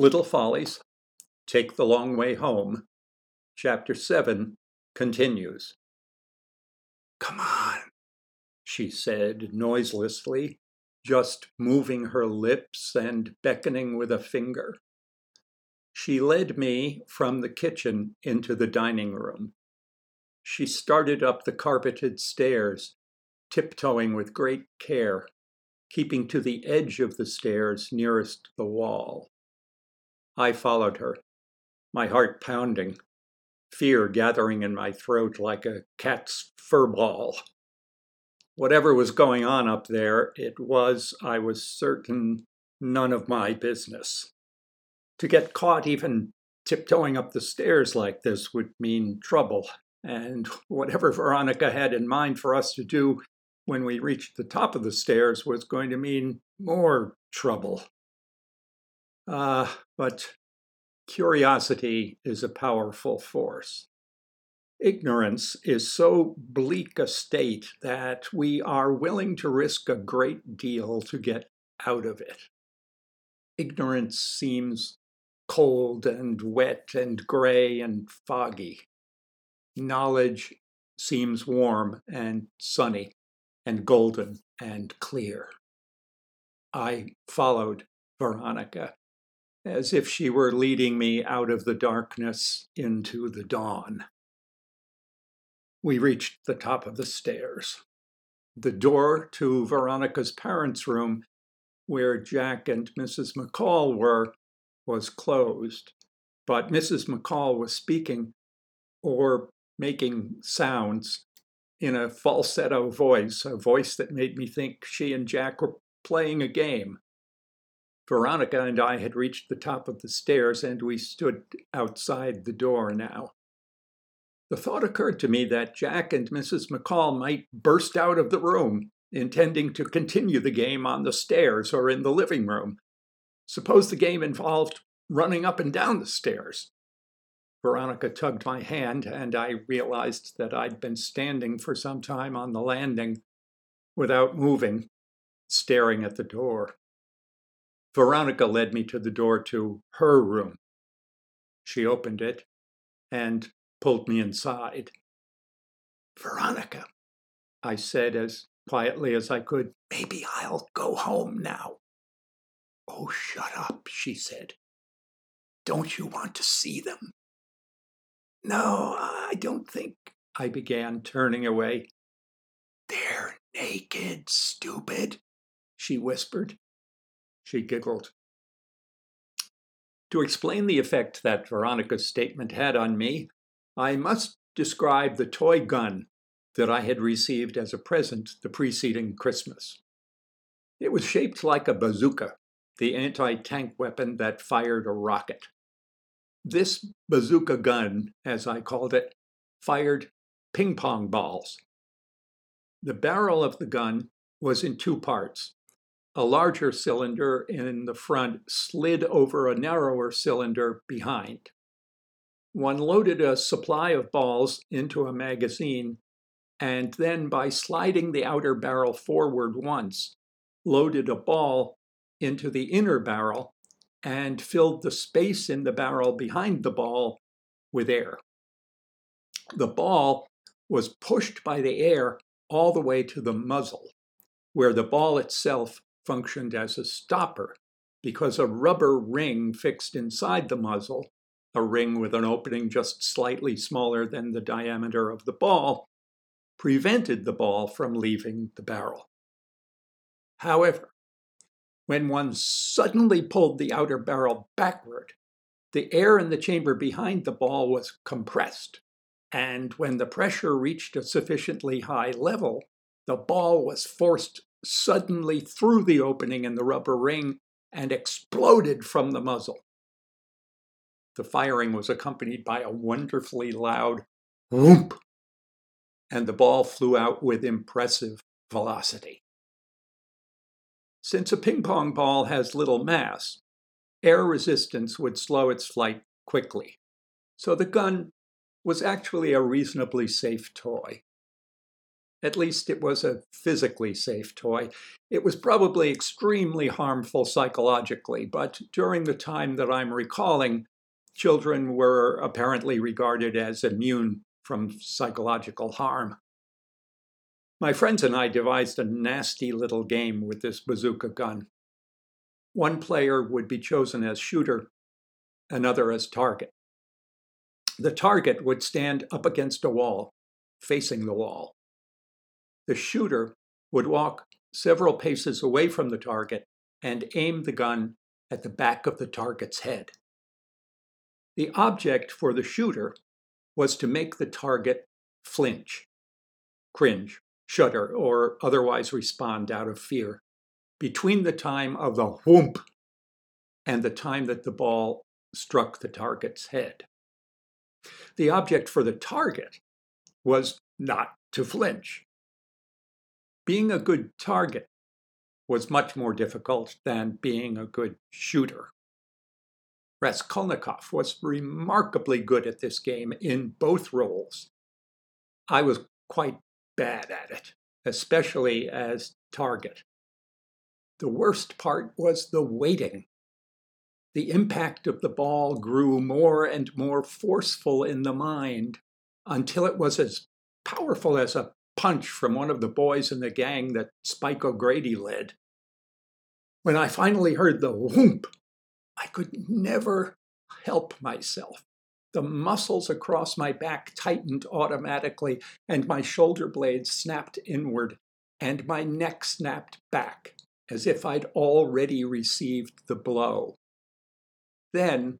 Little Follies, Take the Long Way Home, Chapter 7 continues. Come on, she said noiselessly, just moving her lips and beckoning with a finger. She led me from the kitchen into the dining room. She started up the carpeted stairs, tiptoeing with great care, keeping to the edge of the stairs nearest the wall. I followed her, my heart pounding, fear gathering in my throat like a cat's fur ball. Whatever was going on up there, it was, I was certain, none of my business. To get caught even tiptoeing up the stairs like this would mean trouble, and whatever Veronica had in mind for us to do when we reached the top of the stairs was going to mean more trouble. Ah, uh, but curiosity is a powerful force. Ignorance is so bleak a state that we are willing to risk a great deal to get out of it. Ignorance seems cold and wet and gray and foggy. Knowledge seems warm and sunny and golden and clear. I followed Veronica as if she were leading me out of the darkness into the dawn. We reached the top of the stairs. The door to Veronica's parents' room, where Jack and Mrs. McCall were, was closed, but Mrs. McCall was speaking or making sounds in a falsetto voice, a voice that made me think she and Jack were playing a game. Veronica and I had reached the top of the stairs and we stood outside the door now. The thought occurred to me that Jack and Mrs. McCall might burst out of the room, intending to continue the game on the stairs or in the living room. Suppose the game involved running up and down the stairs. Veronica tugged my hand, and I realized that I'd been standing for some time on the landing without moving, staring at the door. Veronica led me to the door to her room. She opened it and pulled me inside. Veronica, I said as quietly as I could, maybe I'll go home now. Oh, shut up, she said. Don't you want to see them? No, I don't think, I began, turning away. They're naked, stupid, she whispered. She giggled. To explain the effect that Veronica's statement had on me, I must describe the toy gun that I had received as a present the preceding Christmas. It was shaped like a bazooka, the anti tank weapon that fired a rocket. This bazooka gun, as I called it, fired ping pong balls. The barrel of the gun was in two parts. A larger cylinder in the front slid over a narrower cylinder behind. One loaded a supply of balls into a magazine, and then by sliding the outer barrel forward once, loaded a ball into the inner barrel and filled the space in the barrel behind the ball with air. The ball was pushed by the air all the way to the muzzle, where the ball itself functioned as a stopper because a rubber ring fixed inside the muzzle a ring with an opening just slightly smaller than the diameter of the ball, prevented the ball from leaving the barrel. However, when one suddenly pulled the outer barrel backward, the air in the chamber behind the ball was compressed, and when the pressure reached a sufficiently high level, the ball was forced suddenly through the opening in the rubber ring and exploded from the muzzle. The firing was accompanied by a wonderfully loud whoop, and the ball flew out with impressive velocity. Since a ping pong ball has little mass, air resistance would slow its flight quickly. So the gun was actually a reasonably safe toy. At least it was a physically safe toy. It was probably extremely harmful psychologically, but during the time that I'm recalling, children were apparently regarded as immune from psychological harm. My friends and I devised a nasty little game with this bazooka gun. One player would be chosen as shooter, another as target. The target would stand up against a wall, facing the wall. The shooter would walk several paces away from the target and aim the gun at the back of the target's head. The object for the shooter was to make the target flinch, cringe, shudder, or otherwise respond out of fear between the time of the whoomp and the time that the ball struck the target's head. The object for the target was not to flinch. Being a good target was much more difficult than being a good shooter. Raskolnikov was remarkably good at this game in both roles. I was quite bad at it, especially as target. The worst part was the waiting. The impact of the ball grew more and more forceful in the mind until it was as powerful as a punch from one of the boys in the gang that Spike O'Grady led. When I finally heard the whoomp, I could never help myself. The muscles across my back tightened automatically, and my shoulder blades snapped inward, and my neck snapped back, as if I'd already received the blow. Then,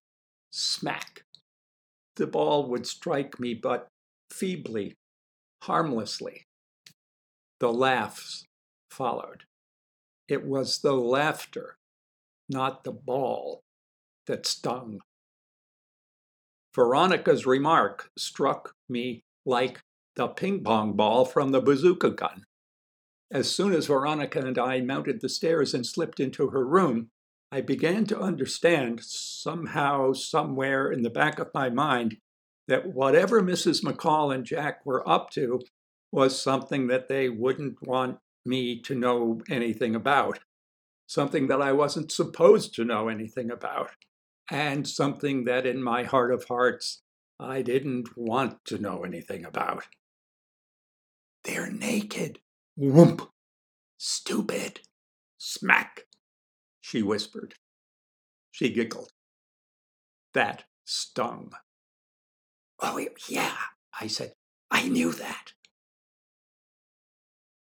smack. The ball would strike me, but feebly, harmlessly. The laughs followed. It was the laughter, not the ball, that stung. Veronica's remark struck me like the ping pong ball from the bazooka gun. As soon as Veronica and I mounted the stairs and slipped into her room, I began to understand somehow, somewhere in the back of my mind, that whatever Mrs. McCall and Jack were up to was something that they wouldn't want me to know anything about, something that I wasn't supposed to know anything about and something that in my heart of hearts I didn't want to know anything about. They're naked. Whoomp. Stupid. Smack, she whispered. She giggled. That stung. Oh, yeah, I said. I knew that.